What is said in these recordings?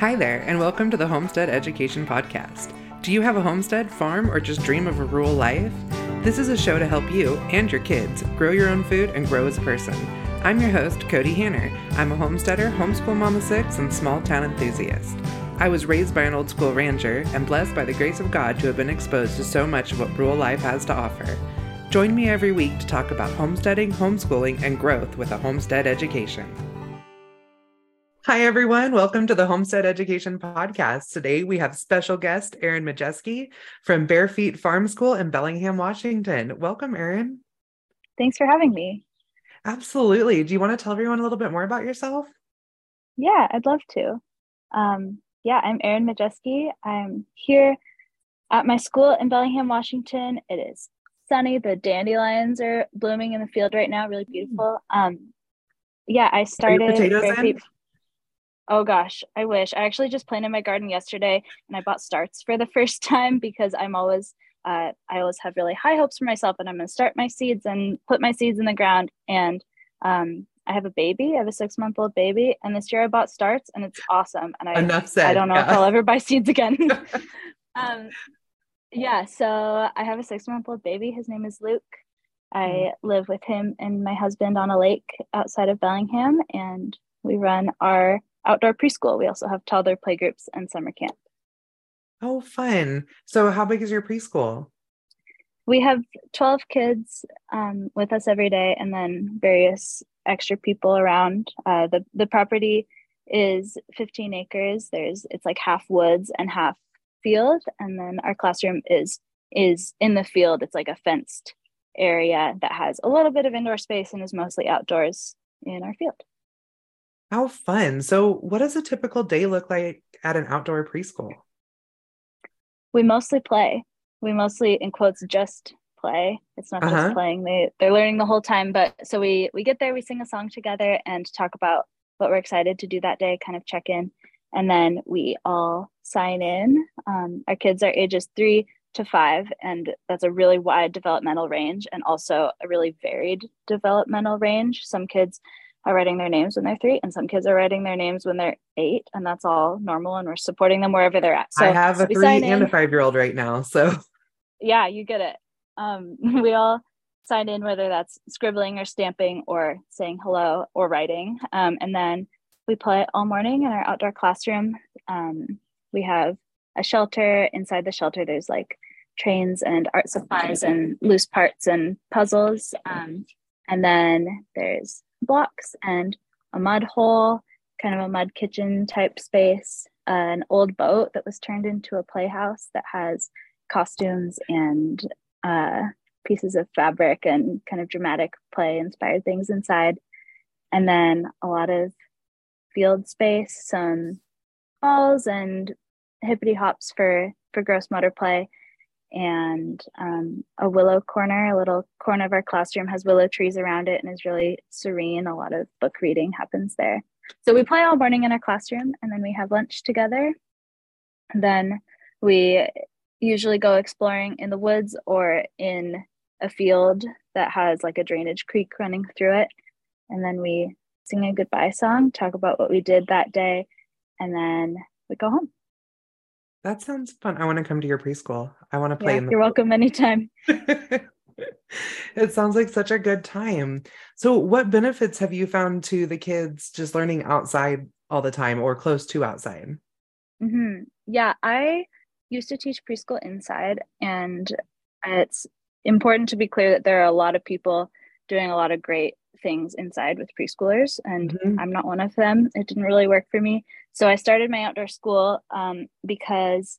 Hi there, and welcome to the Homestead Education Podcast. Do you have a homestead, farm, or just dream of a rural life? This is a show to help you and your kids grow your own food and grow as a person. I'm your host, Kody Hanner. I'm a homesteader, homeschool mama six, and small town enthusiast. I was raised by an old school rancher and blessed by the grace of God to have been exposed to so much of what rural life has to offer. Join me every week to talk about homesteading, homeschooling, and growth with a homestead education. Hi, everyone. Welcome to the Homestead Education Podcast. Today we have special guest Erin Majeske from Barefeet Farm School in Bellingham, Washington. Welcome, Erin. Thanks for having me. Absolutely. Do you want to tell everyone a little bit more about yourself? Yeah, I'd love to. Um, yeah, I'm Erin Majeske. I'm here at my school in Bellingham, Washington. It is sunny. The dandelions are blooming in the field right now, really beautiful. Um, yeah, I started. potatoes in? Oh gosh, I wish. I actually just planted my garden yesterday and I bought starts for the first time because I'm always uh, I always have really high hopes for myself and I'm going to start my seeds and put my seeds in the ground and um, I have a baby. I have a six month old baby, and this year I bought starts, and it's awesome. And I Enough said, I don't know yeah. if I'll ever buy seeds again. um, yeah, so I have a six month old baby. His name is Luke. I Mm. live with him and my husband on a lake outside of Bellingham, and we run our outdoor preschool. We also have toddler playgroups and summer camp. Oh, fun. So, how big is your preschool? We have 12 kids um, with us every day, and then various extra people around. Uh, the the property is 15 acres. There's it's like half woods and half field, and then our classroom is is in the field. It's like a fenced area that has a little bit of indoor space and is mostly outdoors in our field. How fun. So, what does a typical day look like at an outdoor preschool? We mostly play. We mostly, in quotes, just play. It's not Uh-huh. just playing. They they're learning the whole time. But so we we get there, we sing a song together, and talk about what we're excited to do that day. Kind of check in, and then we all sign in. Um, our kids are ages three to five, and that's a really wide developmental range, and also a really varied developmental range. Some kids are writing their names when they're three, and some kids are writing their names when they're eight, and that's all normal. And we're supporting them wherever they're at. So I have a three and a five year old right now. So, Yeah, you get it. Um, we all sign in, whether that's scribbling or stamping or saying hello or writing. Um, and then we play all morning in our outdoor classroom. Um, we have a shelter. Inside the shelter, there's like trains and art supplies and loose parts and puzzles. Um, and then there's blocks and a mud hole, kind of a mud kitchen type space, an old boat that was turned into a playhouse that has costumes and uh, pieces of fabric and kind of dramatic play inspired things inside. And then a lot of field space, some balls and hippity hops for for gross motor play, and um, a willow corner. A little corner of our classroom has willow trees around it and is really serene. A lot of book reading happens there. So we play all morning in our classroom, and then we have lunch together. And then we usually go exploring in the woods or in a field that has like a drainage creek running through it. And then we sing a goodbye song, talk about what we did that day, and then we go home. That sounds fun. I want to come to your preschool. I want to play Yeah, in the you're welcome anytime. it sounds like such a good time. So, what benefits have you found to the kids just learning outside all the time or close to outside? hmm Yeah, I used to teach preschool inside, and it's important to be clear that there are a lot of people doing a lot of great things inside with preschoolers, and Mhm. I'm not one of them. It didn't really work for me. So I started my outdoor school um, because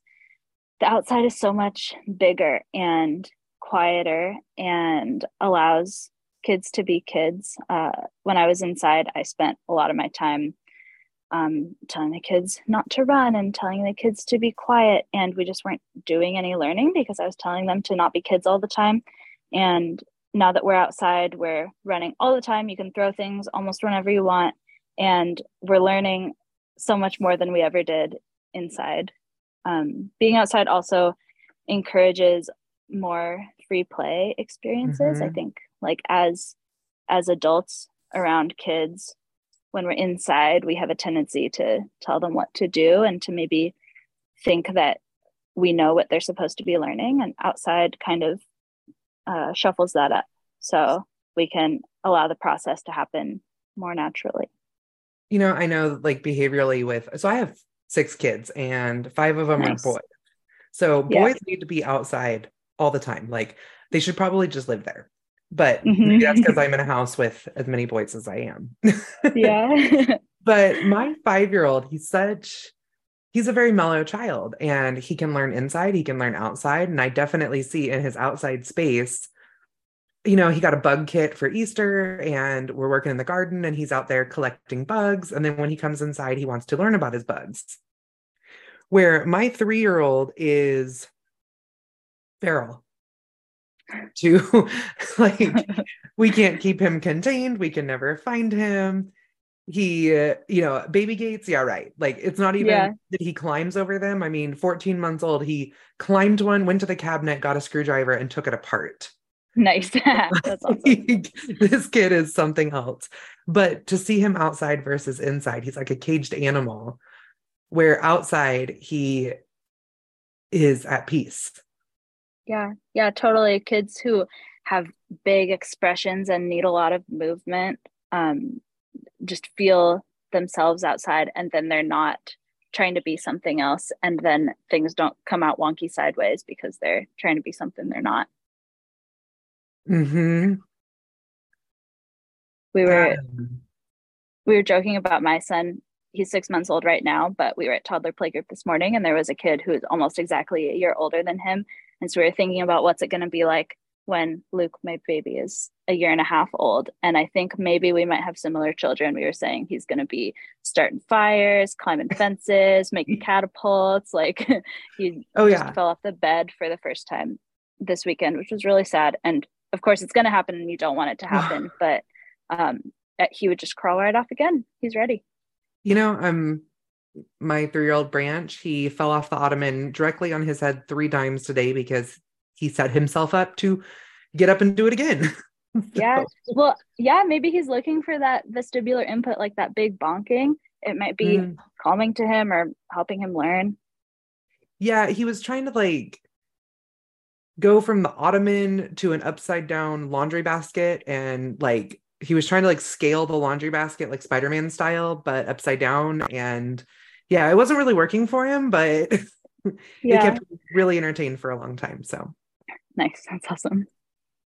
the outside is so much bigger and quieter and allows kids to be kids. Uh, when I was inside, I spent a lot of my time um, telling the kids not to run and telling the kids to be quiet. And we just weren't doing any learning because I was telling them to not be kids all the time. And now that we're outside, we're running all the time. You can throw things almost whenever you want. And we're learning so much more than we ever did inside. Um, being outside also encourages more free play experiences. I Mhm. think like as as adults around kids, when we're inside, we have a tendency to tell them what to do and to maybe think that we know what they're supposed to be learning. And outside kind of uh, shuffles that up. So we can allow the process to happen more naturally. You know, I know like behaviorally with, so I have six kids and five of them nice. are boys. So boys yeah. need to be outside all the time. Like they should probably just live there. But mm-hmm. that's because I'm in a house with as many boys as I am. yeah. but my five year old, he's such, he's a very mellow child and he can learn inside, he can learn outside. And I definitely see in his outside space, you know, he got a bug kit for Easter and we're working in the garden and he's out there collecting bugs. And then when he comes inside, he wants to learn about his bugs. Where my three year old is feral. To like we can't keep him contained. We can never find him. He uh, you know baby gates. Yeah right. Like it's not even yeah. that he climbs over them. I mean 14 months old he climbed one went to the cabinet got a screwdriver and took it apart nice. That's awesome. This kid is something else. But to see him outside versus inside he's like a caged animal where outside he is at peace. Yeah, yeah, totally. Kids who have big expressions and need a lot of movement um, just feel themselves outside and then they're not trying to be something else and then things don't come out wonky sideways because they're trying to be something they're not hmm we were um, we were joking about my son he's six months old right now but we were at toddler playgroup this morning and there was a kid who is almost exactly a year older than him and so we were thinking about what's it going to be like when Luke, my baby, is a year and a half old. And I think maybe we might have similar children. We were saying he's going to be starting fires, climbing fences, making catapults. Like he oh, yeah. fell off the bed for the first time this weekend, which was really sad. And of course, it's going to happen and you don't want it to happen. but um, he would just crawl right off again. He's ready. You know, I'm my three year old branch, he fell off the ottoman directly on his head three times today because he set himself up to get up and do it again. yeah. Well, yeah, maybe he's looking for that vestibular input, like that big bonking. It might be mm. calming to him or helping him learn. Yeah, he was trying to like go from the ottoman to an upside down laundry basket and like he was trying to like scale the laundry basket like Spider-Man style, but upside down. And yeah, it wasn't really working for him, but yeah. it kept really entertained for a long time. So nice. That's awesome.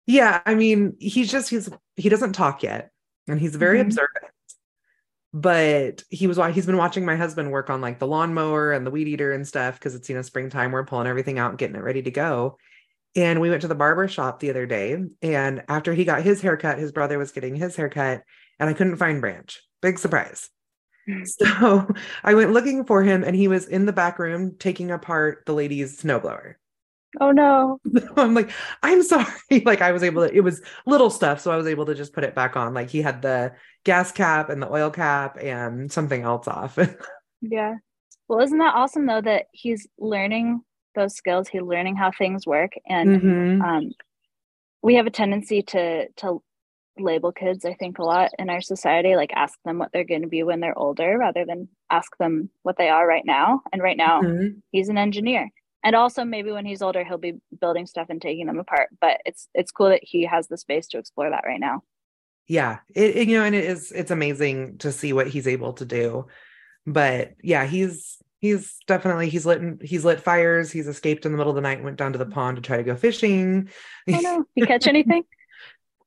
Yeah. I mean, he's just he's he doesn't talk yet and he's very mm-hmm. observant. But he was why he's been watching my husband work on like the lawnmower and the weed eater and stuff because it's you know springtime. We're pulling everything out, and getting it ready to go. And we went to the barber shop the other day. And after he got his haircut, his brother was getting his haircut, and I couldn't find Branch. Big surprise. Hmm. So I went looking for him, and he was in the back room taking apart the lady's snowblower. Oh no. I'm like, I'm sorry. like I was able to, it was little stuff. So I was able to just put it back on. Like he had the gas cap and the oil cap and something else off. yeah. Well, isn't that awesome though that he's learning those skills he's learning how things work. And mm-hmm. um, we have a tendency to to label kids i think a lot in our society like ask them what they're going to be when they're older rather than ask them what they are right now. And right now mm-hmm. he's an engineer. And also maybe when he's older he'll be building stuff and taking them apart. But it's it's cool that he has the space to explore that right now. Yeah. It, it you know and it is it's amazing to see what he's able to do. But yeah he's he's definitely he's lit he's lit fires. He's escaped in the middle of the night went down to the pond to try to go fishing. Oh no you catch anything?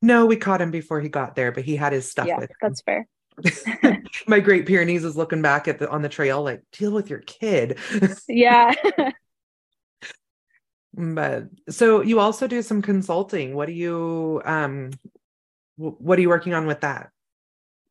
No we caught him before he got there but he had his stuff yeah, with him. that's fair. My great pyrenees is looking back at the on the trail like deal with your kid. Yeah. But so you also do some consulting. What do you um what are you working on with that?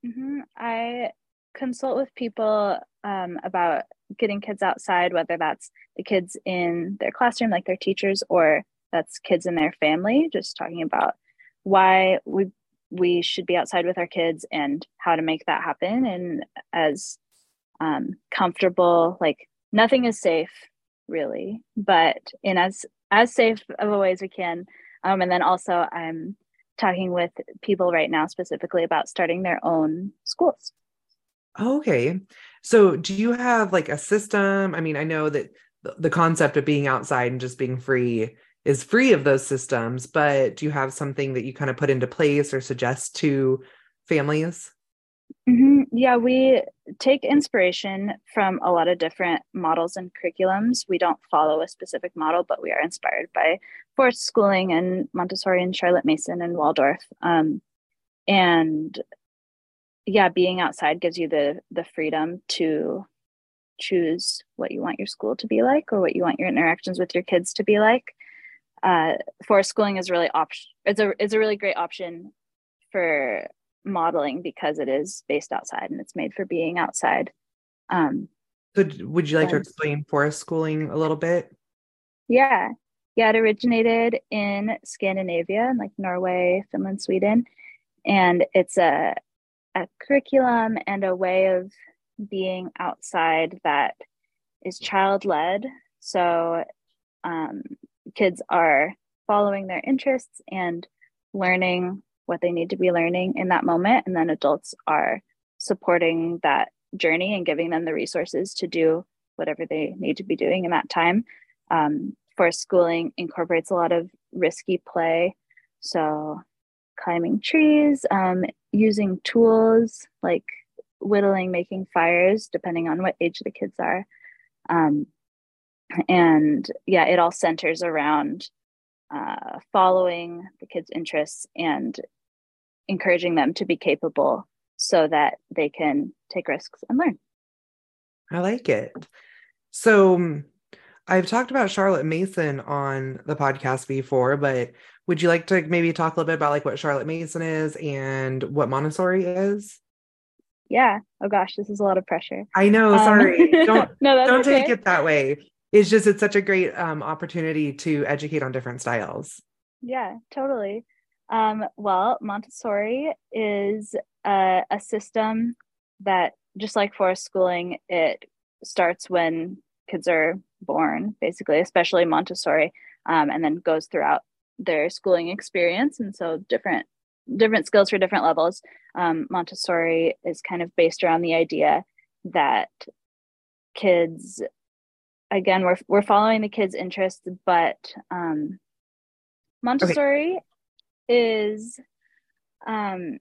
Mm-hmm. i consult with people um, about getting kids outside, whether that's the kids in their classroom, like their teachers, or that's kids in their family, just talking about why we we should be outside with our kids and how to make that happen. And as um, comfortable like nothing is safe really but in as as safe of a way as we can. Um, and then also i'm talking with people right now specifically about starting their own schools Okay. So do you have like a system? I mean, I know that the concept of being outside and just being free is free of those systems, but do you have something that you kind of put into place or suggest to families? Mm-hmm. Yeah, we take inspiration from a lot of different models and curriculums. We don't follow a specific model, but we are inspired by forest schooling and Montessori and Charlotte Mason and Waldorf. Um, and yeah, being outside gives you the the freedom to choose what you want your school to be like or what you want your interactions with your kids to be like. Uh, forest schooling is really option. It's a it's a really great option for modeling because it is based outside and it's made for being outside. Um, so, would you like to explain forest schooling a little bit? Yeah, yeah. It originated in Scandinavia, like Norway, Finland, Sweden, and it's a a curriculum and a way of being outside that is child led. So, um, kids are following their interests and learning what they need to be learning in that moment. And then adults are supporting that journey and giving them the resources to do whatever they need to be doing in that time. Um, forest schooling incorporates a lot of risky play. So, climbing trees, um, using tools like whittling, making fires, depending on what age the kids are. Um, and yeah, it all centers around uh, following the kids' interests and encouraging them to be capable so that they can take risks and learn. I like it. So um, I've talked about Charlotte Mason on the podcast before, but would you like to maybe talk a little bit about like what Charlotte Mason is and what Montessori is? Yeah. Oh gosh, this is a lot of pressure. I know. Sorry. Um, don't no, don't okay. take it that way. It's just it's such a great um, opportunity to educate on different styles. Yeah, totally. Um, well, Montessori is a, a system that, just like forest schooling, it starts when kids are born, basically, especially Montessori, um, and then goes throughout their schooling experience. And so, different different skills for different levels. Um, Montessori is kind of based around the idea that kids, again, we're we're following the kids' interests, but um, Montessori okay is um,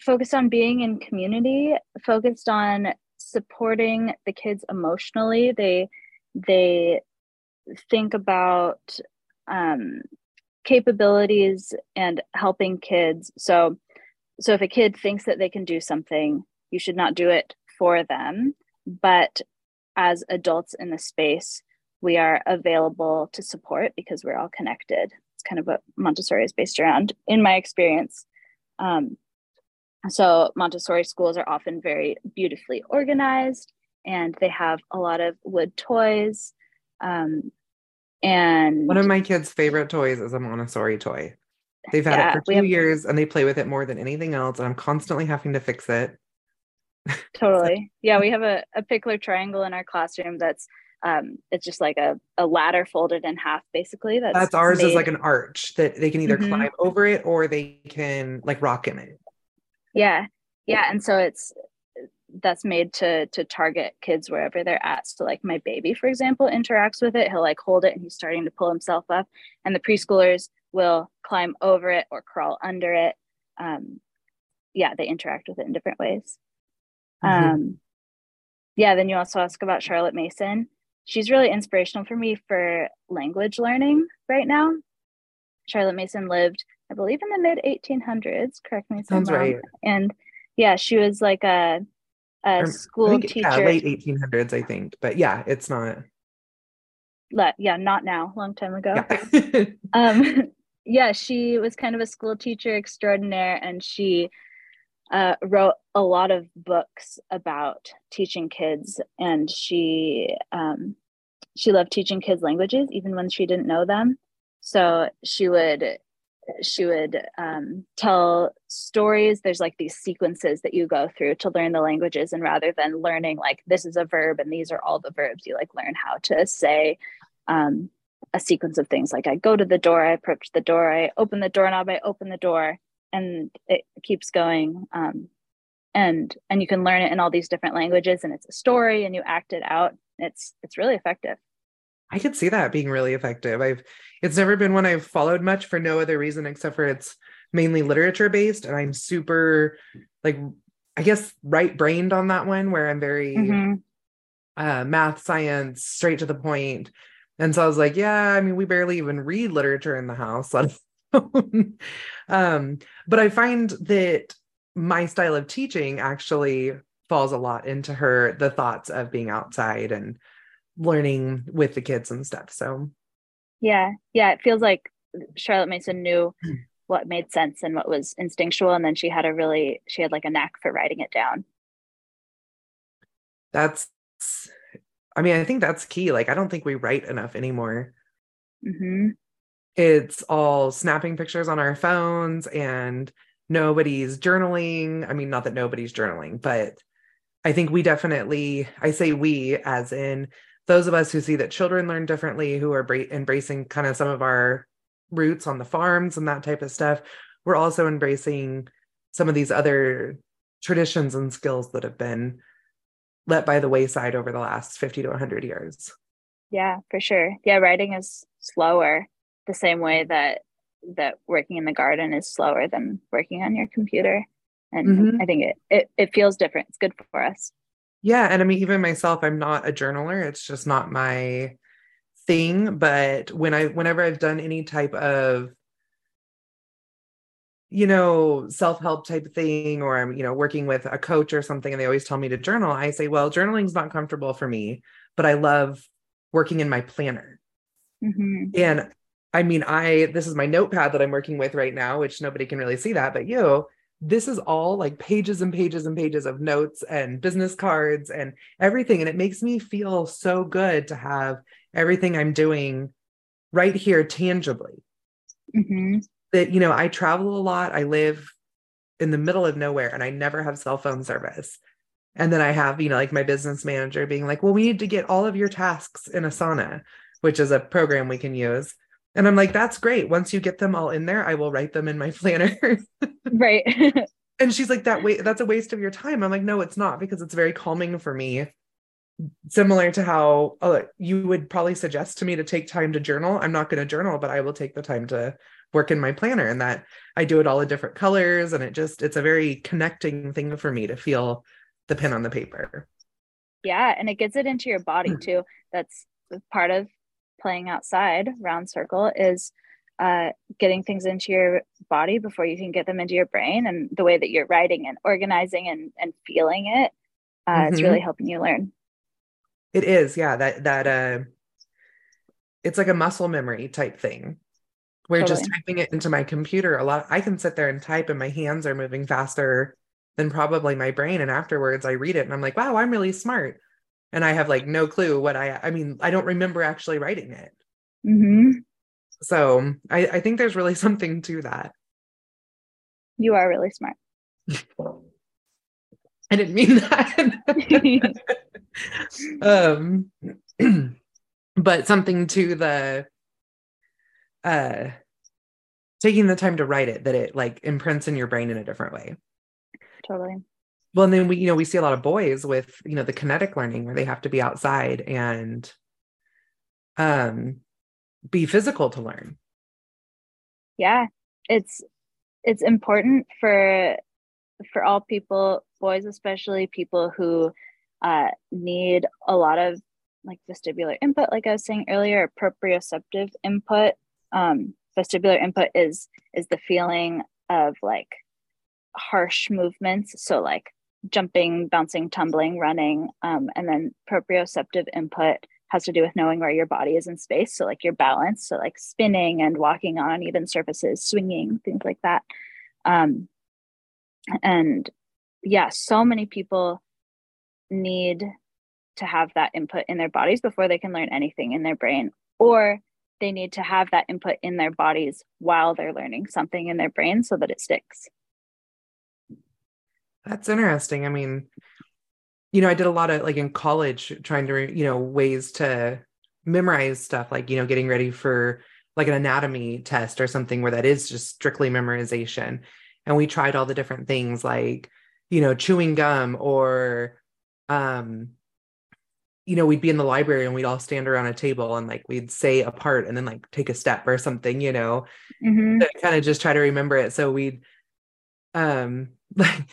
focused on being in community, focused on supporting the kids emotionally. They they think about um, capabilities and helping kids. So so if a kid thinks that they can do something, you should not do it for them, but as adults in the space, we are available to support because we're all connected It's kind of what Montessori is based around, in my experience. Um, so Montessori schools are often very beautifully organized, and they have a lot of wood toys. Um, and one of my kids' favorite toys is a Montessori toy. They've had yeah, it for two have, years, and they play with it more than anything else. And I'm constantly having to fix it. totally, yeah. We have a, a Pikler triangle in our classroom that's um, it's just like a, a ladder folded in half basically that's, that's ours made. is like an arch that they can either mm-hmm. climb over it or they can like rock in it yeah. Yeah and so it's that's made to to target kids wherever they're at. So like my baby for example interacts with it. He'll like hold it and he's starting to pull himself up. And the preschoolers will climb over it or crawl under it. Um yeah they interact with it in different ways. Mm-hmm. um yeah then you also ask about charlotte mason. She's really inspirational for me for language learning right now. Charlotte Mason lived, I believe, in the mid 1800s. Correct me if I'm wrong. Right. And yeah, she was like a a school think, teacher. Yeah, late 1800s, I think. But yeah, it's not. Yeah, not now. Long time ago. Yeah. um, yeah, she was kind of a school teacher extraordinaire, and she uh, wrote a lot of books about teaching kids, and she um, she loved teaching kids languages even when she didn't know them. So she would she would um, tell stories. There's like these sequences that you go through to learn the languages, and rather than learning like this is a verb and these are all the verbs, you like learn how to say um, a sequence of things. Like I go to the door, I approach the door, I open the doorknob, I open the door, and it keeps going. Um, and and you can learn it in all these different languages and it's a story and you act it out it's it's really effective i could see that being really effective i've it's never been one i've followed much for no other reason except for it's mainly literature based and i'm super like i guess right brained on that one where i'm very mm-hmm. uh, math science straight to the point. and so i was like yeah i mean we barely even read literature in the house um but i find that my style of teaching actually falls a lot into her the thoughts of being outside and learning with the kids and stuff so yeah yeah it feels like charlotte mason knew what made sense and what was instinctual and then she had a really she had like a knack for writing it down that's i mean i think that's key like i don't think we write enough anymore mm-hmm. it's all snapping pictures on our phones and nobody's journaling. I mean, not that nobody's journaling, but I think we definitely, I say we as in those of us who see that children learn differently, who are bra- embracing kind of some of our roots on the farms and that type of stuff, we're also embracing some of these other traditions and skills that have been let by the wayside over the last 50 to 100 years. Yeah, for sure. Yeah, writing is slower the same way that that working in the garden is slower than working on your computer and mm-hmm. i think it, it it feels different it's good for us yeah and i mean even myself i'm not a journaler it's just not my thing but when i whenever i've done any type of you know self-help type thing or i'm you know working with a coach or something and they always tell me to journal i say well journaling's not comfortable for me but i love working in my planner mm-hmm. and I mean, I this is my notepad that I'm working with right now, which nobody can really see that, but you, this is all like pages and pages and pages of notes and business cards and everything. And it makes me feel so good to have everything I'm doing right here tangibly. Mm-hmm. That, you know, I travel a lot. I live in the middle of nowhere and I never have cell phone service. And then I have, you know, like my business manager being like, well, we need to get all of your tasks in Asana, which is a program we can use. And I'm like, that's great. Once you get them all in there, I will write them in my planner. right. and she's like, that wait, that's a waste of your time. I'm like, no, it's not because it's very calming for me. Similar to how uh, you would probably suggest to me to take time to journal. I'm not going to journal, but I will take the time to work in my planner and that I do it all in different colors. And it just, it's a very connecting thing for me to feel the pen on the paper. Yeah. And it gets it into your body hmm. too. That's part of playing outside round circle is uh, getting things into your body before you can get them into your brain and the way that you're writing and organizing and, and feeling it uh, mm-hmm. it's really helping you learn it is yeah that that uh it's like a muscle memory type thing where totally. just typing it into my computer a lot i can sit there and type and my hands are moving faster than probably my brain and afterwards i read it and i'm like wow i'm really smart and I have like no clue what I I mean I don't remember actually writing it. Mm-hmm. So I, I think there's really something to that. You are really smart. I didn't mean that. um, but something to the uh taking the time to write it that it like imprints in your brain in a different way. Totally well and then we you know we see a lot of boys with you know the kinetic learning where they have to be outside and um be physical to learn. Yeah. It's it's important for for all people boys especially people who uh, need a lot of like vestibular input like i was saying earlier proprioceptive input. Um, vestibular input is is the feeling of like harsh movements. So like jumping, bouncing, tumbling, running, um, and then proprioceptive input has to do with knowing where your body is in space. So, like your balance, so like spinning and walking on uneven surfaces, swinging, things like that. Um, and yeah, so many people need to have that input in their bodies before they can learn anything in their brain, or they need to have that input in their bodies while they're learning something in their brain so that it sticks. That's interesting. I mean, you know, I did a lot of like in college trying to, you know, ways to memorize stuff, like, you know, getting ready for like an anatomy test or something where that is just strictly memorization. And we tried all the different things like, you know, chewing gum or um you know, we'd be in the library and we'd all stand around a table and like we'd say a part and then like take a step or something, you know, Mhm. kind of just try to remember it. So we'd um like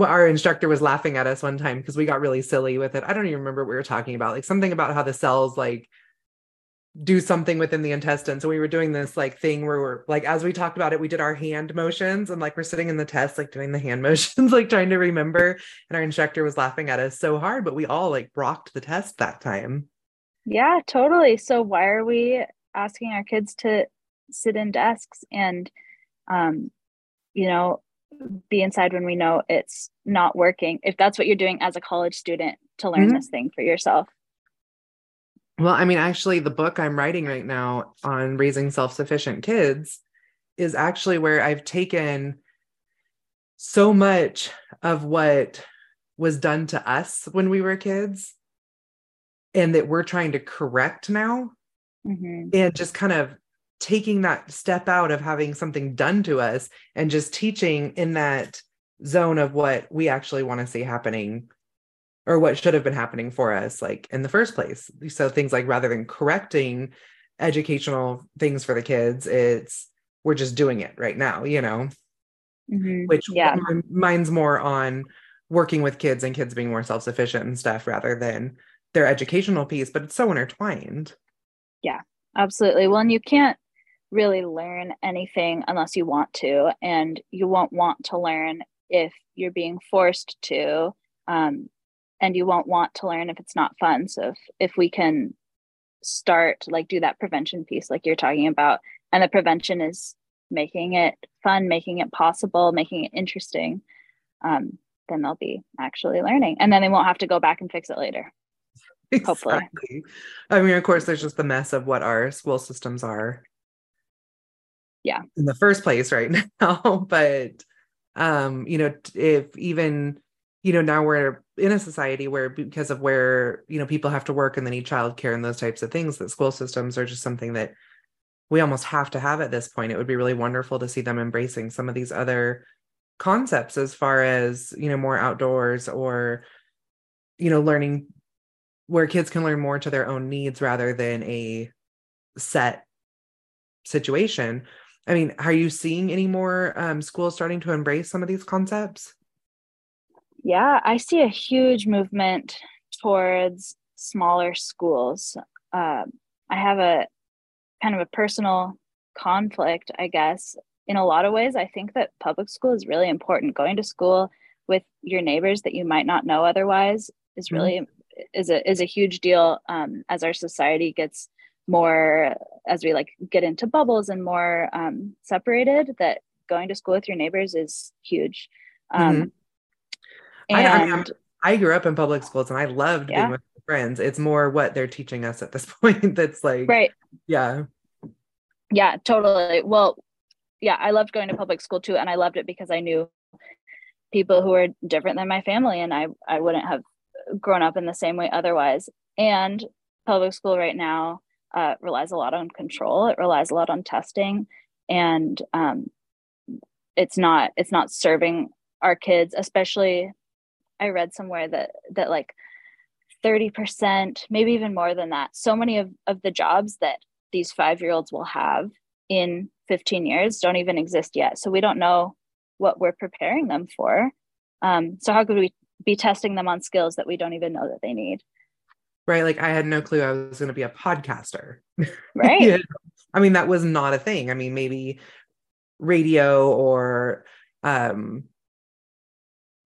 our instructor was laughing at us one time because we got really silly with it. I don't even remember what we were talking about, like something about how the cells like do something within the intestine. So we were doing this like thing where we're like, as we talked about it, we did our hand motions and like we're sitting in the test, like doing the hand motions, like trying to remember. And our instructor was laughing at us so hard, but we all like rocked the test that time. Yeah, totally. So why are we asking our kids to sit in desks and um you know be inside when we know it's not working if that's what you're doing as a college student to learn Mhm. this thing for yourself Well, I mean, actually, the book I'm writing right now on raising self sufficient kids is actually where I've taken so much of what was done to us when we were kids and that we're trying to correct now Mhm. and just kind of taking that step out of having something done to us and just teaching in that zone of what we actually want to see happening or what should have been happening for us like in the first place so things like rather than correcting educational things for the kids it's we're just doing it right now you know Mhm. which yeah mine's more on working with kids and kids being more self-sufficient and stuff rather than their educational piece but it's so intertwined Yeah. absolutely well and you can't really learn anything unless you want to and you won't want to learn if you're being forced to um, and you won't want to learn if it's not fun so if, if we can start like do that prevention piece like you're talking about and the prevention is making it fun making it possible making it interesting um, then they'll be actually learning and then they won't have to go back and fix it later Hopefully. Exactly. I mean, of course, there's just the mess of what our school systems are. Yeah. In the first place, right now. but, um, you know, if even, you know, now we're in a society where because of where, you know, people have to work and they need childcare and those types of things, that school systems are just something that we almost have to have at this point. It would be really wonderful to see them embracing some of these other concepts as far as, you know, more outdoors or, you know, learning where kids can learn more to their own needs rather than a set situation. I mean, are you seeing any more um, schools starting to embrace some of these concepts? Yeah, I see a huge movement towards smaller schools. Um, I have a kind of a personal conflict, I guess. In a lot of ways, I think that public school is really important. Going to school with your neighbors that you might not know otherwise is Mhm. really is a is a huge deal um, as our society gets more as we like get into bubbles and more um, separated. That going to school with your neighbors is huge. Um, I- I mean, and I grew up in public schools and I loved Yeah. being with my friends. It's more what they're teaching us at this point that's like, right yeah. yeah totally well yeah i loved going to public school too and i loved it because i knew people who were different than my family and i i wouldn't have grown up in the same way otherwise and public school right now uh, relies a lot on control. It relies a lot on testing. And um, it's not it's not serving our kids especially i read somewhere that that like 30% maybe even more than that so many of, of the jobs that these five year olds will have in 15 years don't even exist yet. So we don't know what we're preparing them for. Um, so how could we be testing them on skills that we don't even know that they need Right. Like I had no clue I was going to be a podcaster. right Yeah. I mean, that was not a thing. I mean, maybe radio or um,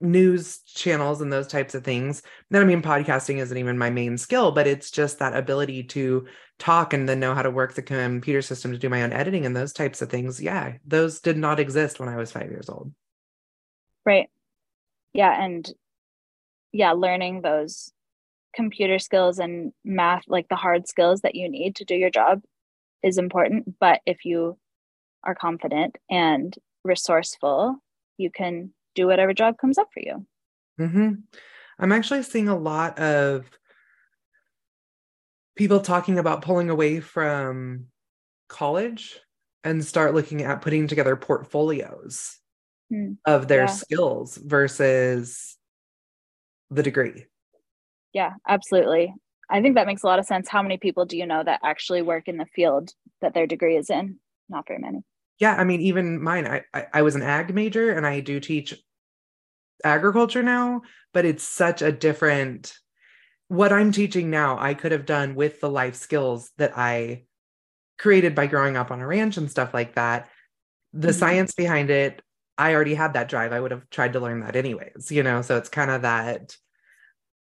news channels and those types of things. Then, I mean, podcasting isn't even my main skill, but it's just that ability to talk and then know how to work the computer system to do my own editing and those types of things. Yeah, those did not exist when I was five years old. right yeah and yeah learning those computer skills and math like the hard skills that you need to do your job is important but if you are confident and resourceful you can do whatever job comes up for you hmm I'm actually seeing a lot of people talking about pulling away from college and start looking at putting together portfolios Hmm. of their Yeah. skills versus the degree. Yeah, absolutely. I think that makes a lot of sense. How many people do you know that actually work in the field that their degree is in? Not very many. Yeah, I mean, even mine, I, I I was an ag major and I do teach agriculture now, but it's such a different what I'm teaching now, I could have done with the life skills that I created by growing up on a ranch and stuff like that. The Mhm. science behind it, I already had that drive. I would have tried to learn that anyways, you know. So it's kind of that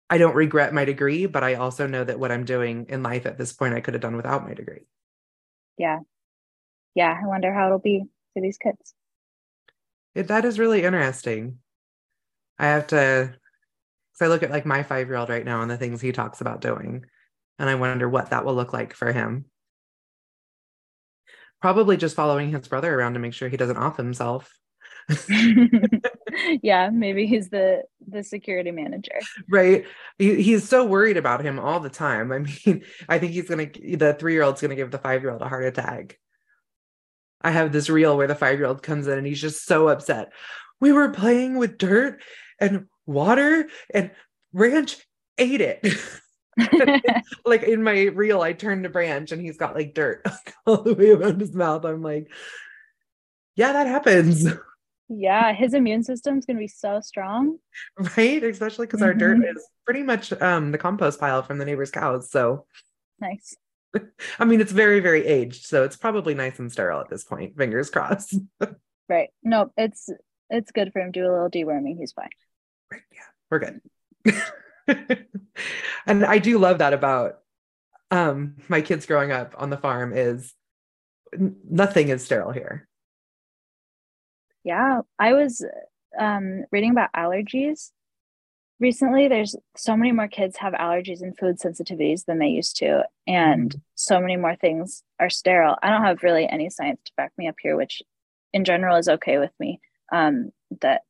I don't regret my degree, but I also know that what I'm doing in life at this point I could have done without my degree. Yeah. Yeah. I wonder how it'll be for these kids. It, that is really interesting. I have to, because I look at like my five year old right now and the things he talks about doing, and I wonder what that will look like for him. Probably just following his brother around to make sure he doesn't off himself. yeah, maybe he's the the security manager. right. He, he's so worried about him all the time. I mean i think he's gonna the three-year-old's gonna give the five-year-old a heart attack. I have this reel where the five-year-old comes in and he's just so upset. We were playing with dirt and water and ranch ate it. Like in my reel i turned to branch and he's got like dirt all the way around his mouth. I'm like yeah that happens yeah, his immune system's gonna be so strong. right especially because our dirt Mhm. is pretty much um the compost pile from the neighbor's cows so Nice. I mean, it's very, very aged, so it's probably nice and sterile at this point. Fingers crossed. Right. Nope. It's it's good for him. To do a little deworming. He's fine. Right, yeah, we're good. and I do love that about um my kids growing up on the farm is nothing is sterile here. Yeah, I was um, reading about allergies recently. There's so many more kids have allergies and food sensitivities than they used to, and so many more things are sterile. I don't have really any science to back me up here, which in general is okay with me. Um, that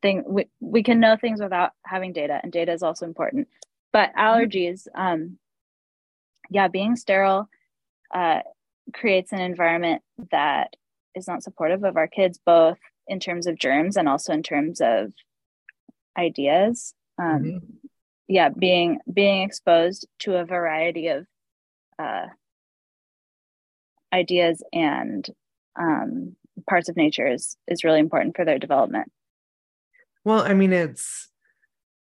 thing we, we can know things without having data, and data is also important. But allergies, um, yeah, being sterile uh, creates an environment that is not supportive of our kids, both in terms of germs and also in terms of ideas. Um, Mhm. Yeah, being being exposed to a variety of uh, ideas and um, parts of nature is is really important for their development. Well, I mean, it's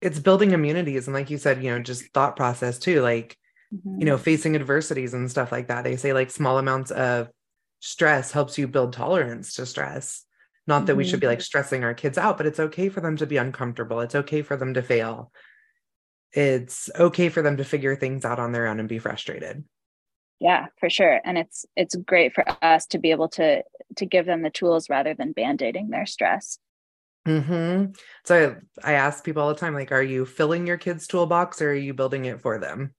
it's building immunities, and like you said, you know, just thought process too. Like Mhm. you know, facing adversities and stuff like that. They say like small amounts of stress helps you build tolerance to stress. Not that we should be like stressing our kids out, but it's okay for them to be uncomfortable. It's okay for them to fail. It's okay for them to figure things out on their own and be frustrated. yeah, for sure, and it's it's great for us to be able to to give them the tools rather than band-aiding their stress. Mm-hmm. So I, I ask people all the time, like, are you filling your kids' toolbox or are you building it for them?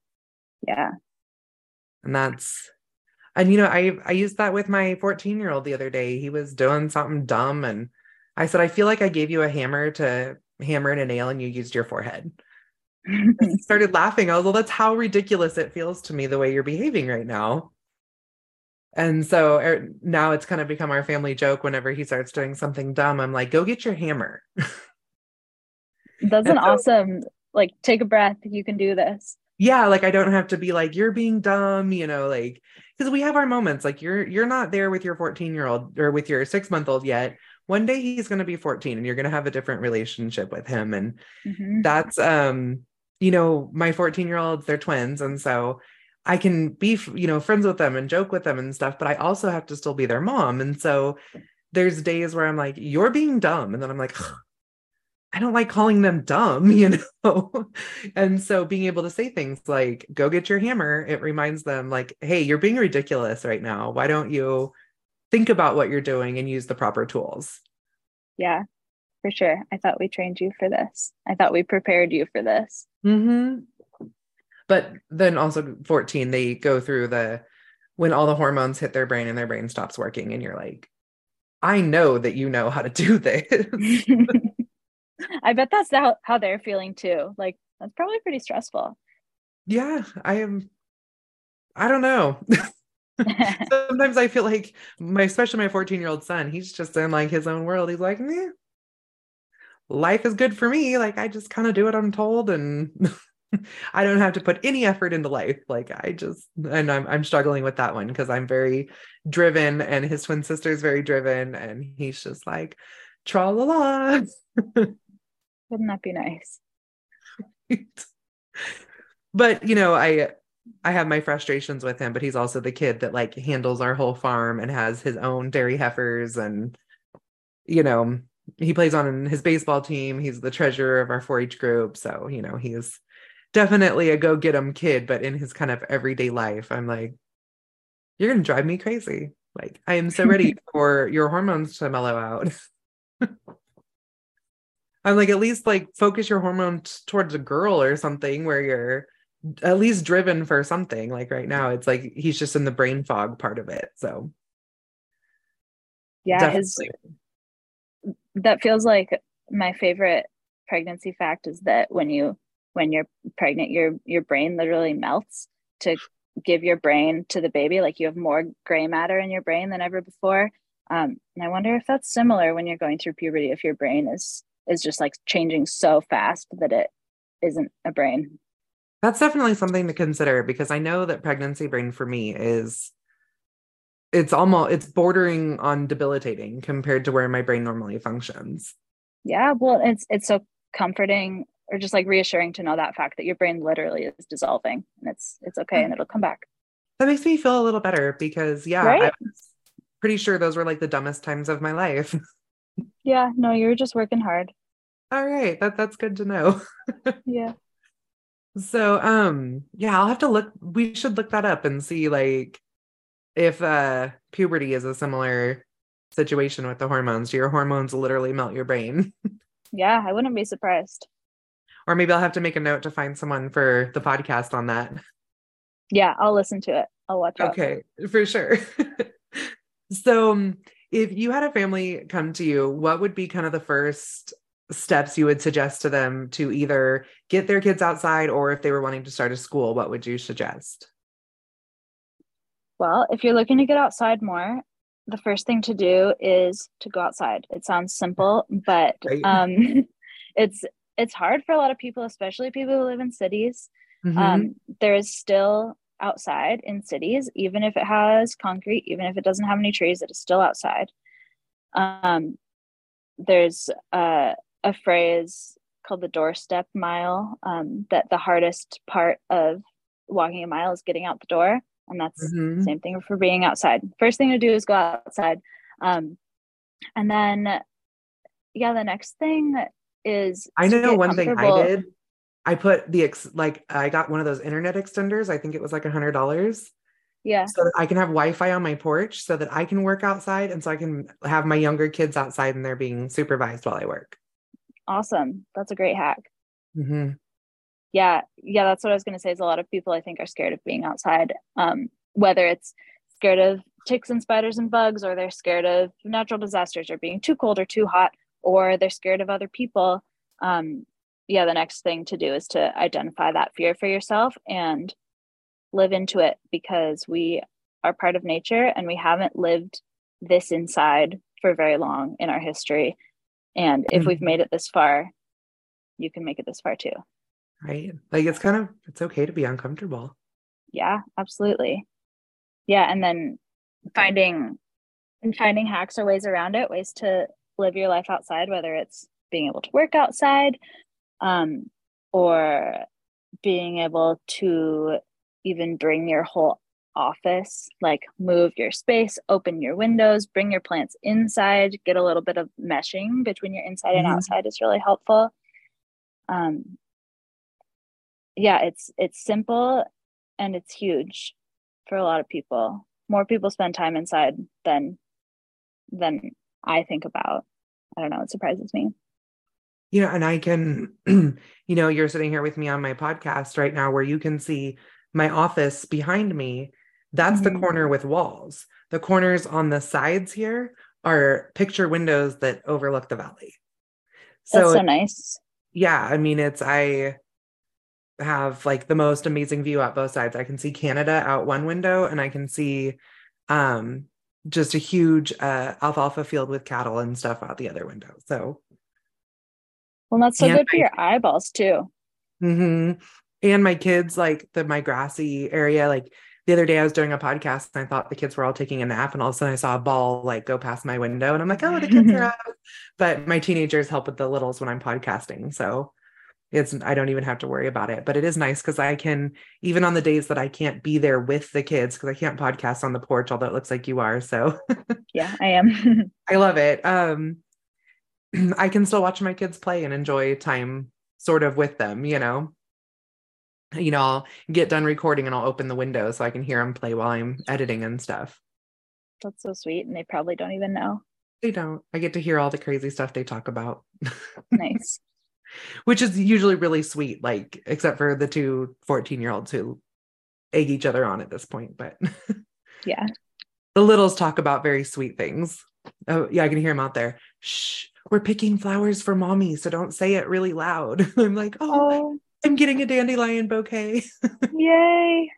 Yeah, And that's and you know, I I used that with my 14 year old the other day. He was doing something dumb and I said, I feel like I gave you a hammer to hammer in a nail and you used your forehead. He started laughing. I was, well, that's how ridiculous it feels to me the way you're behaving right now. And so er, now it's kind of become our family joke whenever he starts doing something dumb. I'm like, go get your hammer. that's And an so- awesome like take a breath. You can do this. Yeah like i don't have to be like you're being dumb you know like because we have our moments like you're you're not there with your 14 year old or with your six month old yet one day he's going to be 14 and you're going to have a different relationship with him and Mhm. that's um you know my 14 year olds they're twins and so i can be you know friends with them and joke with them and stuff but i also have to still be their mom and so there's days where i'm like you're being dumb and then i'm like I don't like calling them dumb, you know? and so being able to say things like, go get your hammer, it reminds them, like, hey, you're being ridiculous right now. Why don't you think about what you're doing and use the proper tools? Yeah, for sure. I thought we trained you for this. I thought we prepared you for this. hmm But then also 14, they go through the when all the hormones hit their brain and their brain stops working, and you're like, I know that you know how to do this. I bet that's how, how they're feeling too. Like, that's probably pretty stressful. yeah, I am. I don't know. Sometimes I feel like my, especially my 14 year old son, he's just in like his own world. He's like, Meh, life is good for me. Like I just kind of do what I'm told and I don't have to put any effort into life. Like I just and I'm I'm struggling with that one because I'm very driven and his twin sister is very driven and he's just like tra la la. Wouldn't that be nice? but you know, I I have my frustrations with him, but he's also the kid that like handles our whole farm and has his own dairy heifers and you know, he plays on his baseball team. He's the treasurer of our 4-H group, so you know, he's definitely a go get him kid, but in his kind of everyday life, I'm like you're going to drive me crazy. Like I am so ready for your hormones to mellow out. I'm like, at least like focus your hormones towards a girl or something where you're at least driven for something. Like right now, it's like he's just in the brain fog part of it. So yeah, Definitely. his that feels like my favorite pregnancy fact is that when you when you're pregnant, your your brain literally melts to give your brain to the baby. Like you have more gray matter in your brain than ever before. Um, and I wonder if that's similar when you're going through puberty, if your brain is is just like changing so fast that it isn't a brain. That's definitely something to consider because I know that pregnancy brain for me is it's almost it's bordering on debilitating compared to where my brain normally functions. Yeah, well, it's it's so comforting or just like reassuring to know that fact that your brain literally is dissolving and it's it's okay and it'll come back. That makes me feel a little better because yeah, right? I was pretty sure those were like the dumbest times of my life. yeah, no, you're just working hard. All right, that that's good to know. yeah. So um yeah, I'll have to look we should look that up and see like if uh puberty is a similar situation with the hormones. Do your hormones literally melt your brain? yeah, I wouldn't be surprised. Or maybe I'll have to make a note to find someone for the podcast on that. Yeah, I'll listen to it. I'll watch it. Okay, for sure. so, um, if you had a family come to you, what would be kind of the first steps you would suggest to them to either get their kids outside or if they were wanting to start a school, what would you suggest? Well, if you're looking to get outside more, the first thing to do is to go outside. It sounds simple, but right. um, it's it's hard for a lot of people, especially people who live in cities. Mm-hmm. Um, there is still outside in cities, even if it has concrete, even if it doesn't have any trees, it is still outside. Um, there's a, a phrase called the doorstep mile um, that the hardest part of walking a mile is getting out the door. And that's mm-hmm. the same thing for being outside. First thing to do is go outside. Um, and then, yeah, the next thing is I know one thing I did. I put the ex like I got one of those internet extenders. I think it was like a hundred dollars. Yeah. So that I can have Wi-Fi on my porch so that I can work outside and so I can have my younger kids outside and they're being supervised while I work. Awesome. That's a great hack. Mm-hmm. Yeah. Yeah. That's what I was going to say is a lot of people I think are scared of being outside. Um, whether it's scared of ticks and spiders and bugs or they're scared of natural disasters or being too cold or too hot or they're scared of other people um, yeah the next thing to do is to identify that fear for yourself and live into it because we are part of nature and we haven't lived this inside for very long in our history. And if mm-hmm. we've made it this far you can make it this far too. Right. Like it's kind of it's okay to be uncomfortable. Yeah absolutely. Yeah and then finding and finding hacks or ways around it ways to live your life outside, whether it's being able to work outside um, or being able to even bring your whole office, like move your space, open your windows, bring your plants inside, get a little bit of meshing between your inside mm-hmm. and outside is really helpful. Um, yeah, it's it's simple and it's huge for a lot of people. More people spend time inside than than I think about. I don't know, it surprises me. You know, and I can, you know, you're sitting here with me on my podcast right now where you can see my office behind me. That's mm-hmm. the corner with walls. The corners on the sides here are picture windows that overlook the valley. So, That's so nice. Yeah. I mean, it's, I, have like the most amazing view out both sides. I can see Canada out one window and I can see um just a huge uh alfalfa field with cattle and stuff out the other window. So well that's so good for your eyeballs too. Mm-hmm. And my kids like the my grassy area, like the other day I was doing a podcast and I thought the kids were all taking a nap and all of a sudden I saw a ball like go past my window and I'm like, oh, the kids are out. But my teenagers help with the littles when I'm podcasting. So it's I don't even have to worry about it. But it is nice because I can even on the days that I can't be there with the kids because I can't podcast on the porch, although it looks like you are. So yeah, I am. I love it. Um I can still watch my kids play and enjoy time sort of with them, you know you know, I'll get done recording and I'll open the window so I can hear them play while I'm editing and stuff. That's so sweet. And they probably don't even know. They don't. I get to hear all the crazy stuff they talk about. Nice. Which is usually really sweet, like, except for the two 14 year olds who egg each other on at this point. But yeah, the littles talk about very sweet things. Oh, yeah, I can hear them out there. Shh, we're picking flowers for mommy, so don't say it really loud. I'm like, oh, oh I'm getting a dandelion bouquet. Yay.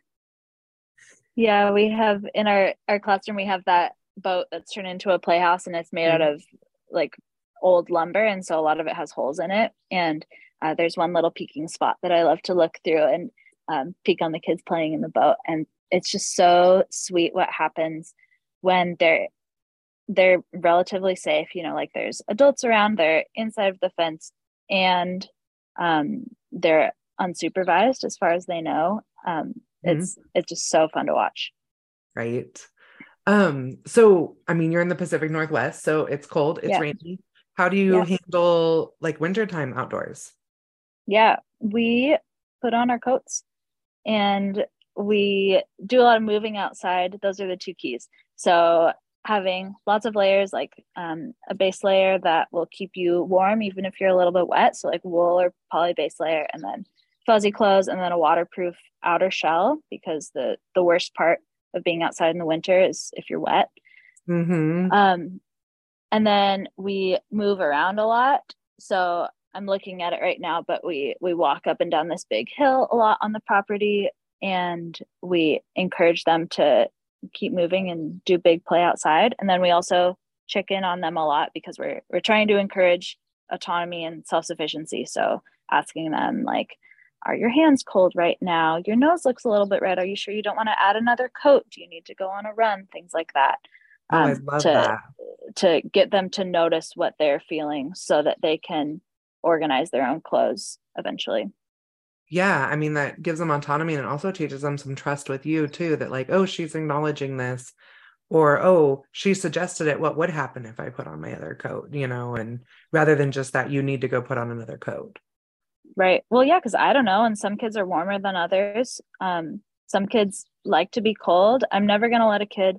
Yeah, we have in our our classroom we have that boat that's turned into a playhouse and it's made mm-hmm. out of like old lumber and so a lot of it has holes in it and uh, there's one little peeking spot that I love to look through and um, peek on the kids playing in the boat and it's just so sweet what happens when they're they're relatively safe you know like there's adults around they're inside of the fence and um, they're unsupervised as far as they know. Um, mm-hmm. It's it's just so fun to watch. Right. Um, so I mean you're in the Pacific Northwest, so it's cold, it's yeah. rainy. How do you yeah. handle like wintertime outdoors? Yeah, we put on our coats and we do a lot of moving outside. Those are the two keys. So having lots of layers, like um, a base layer that will keep you warm even if you're a little bit wet. So like wool or poly base layer, and then fuzzy clothes, and then a waterproof outer shell because the the worst part of being outside in the winter is if you're wet. Mm-hmm. Um, and then we move around a lot. So I'm looking at it right now, but we we walk up and down this big hill a lot on the property, and we encourage them to keep moving and do big play outside. And then we also check in on them a lot because we're we're trying to encourage autonomy and self-sufficiency. So asking them like, are your hands cold right now? Your nose looks a little bit red. Are you sure you don't want to add another coat? Do you need to go on a run? Things like that. Um, oh, I um, love to, that. To get them to notice what they're feeling so that they can organize their own clothes eventually yeah i mean that gives them autonomy and it also teaches them some trust with you too that like oh she's acknowledging this or oh she suggested it what would happen if i put on my other coat? You know and rather than just that you need to go put on another coat. Right. Well yeah because i don't know and some kids are warmer than others. Um, some kids like to be cold. I'm never going to let a kid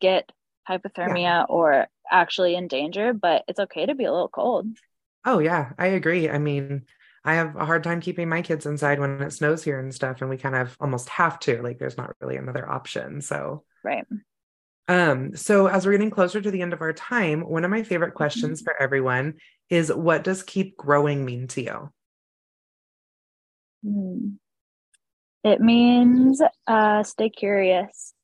get hypothermia yeah. or actually in danger but it's okay to be a little cold. Oh yeah i agree. I mean I have a hard time keeping my kids inside when it snows here and stuff, and we kind of almost have to. Like, there's not really another option. So, right. Um, so as we're getting closer to the end of our time, one of my favorite mm-hmm. questions mm-hmm. for everyone is what does keep growing mean to you? Hmm. It means uh, stay curious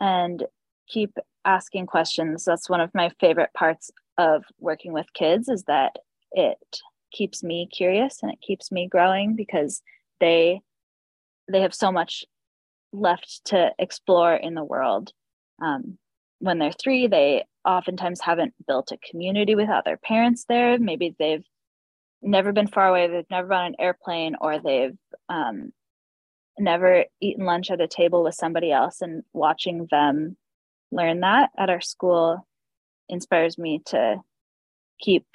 and keep asking questions. That's one of my favorite parts of working with kids is that it keeps me curious and it keeps me growing because they they have so much left to explore in the world. Um, when they're three they oftentimes haven't built a community without their parents there. Maybe they've never been far away they've never been on an airplane or they've um, never eaten lunch at a table with somebody else and watching them learn that at our school inspires me to keep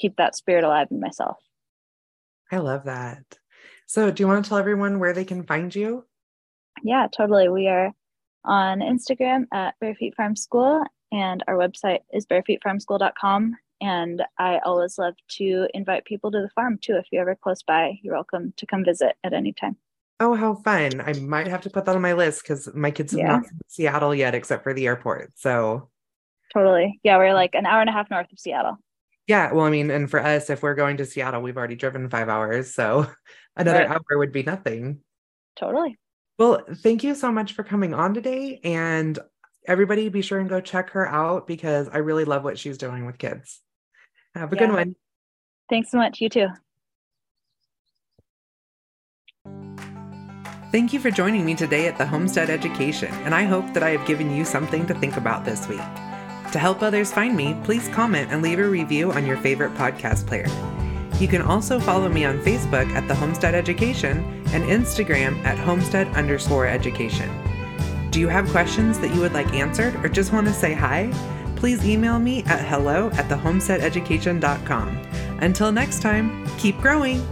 keep that spirit alive in myself. I love that. So, do you want to tell everyone where they can find you? Yeah, totally. We are on Instagram at Barefeet Farm School, and our website is barefeetfarmschool.com. And I always love to invite people to the farm too. If you're ever close by, you're welcome to come visit at any time. Oh, how fun. I might have to put that on my list because my kids have yeah. not seen Seattle yet, except for the airport. So, totally. Yeah, we're like an hour and a half north of Seattle. Yeah, well, I mean, and for us, if we're going to Seattle, we've already driven five hours. So another Right. hour would be nothing. Totally. Well, thank you so much for coming on today. And everybody be sure and go check her out because I really love what she's doing with kids. Have a good one. Thanks so much. You too. Thank you for joining me today at the Homestead Education, and I hope that I have given you something to think about this week. To help others find me, please comment and leave a review on your favorite podcast player. You can also follow me on Facebook at the Homestead Education and Instagram at homestead underscore education. Do you have questions that you would like answered or just want to say hi? Please email me at hello at thehomesteadeducation.com. Until next time, keep growing!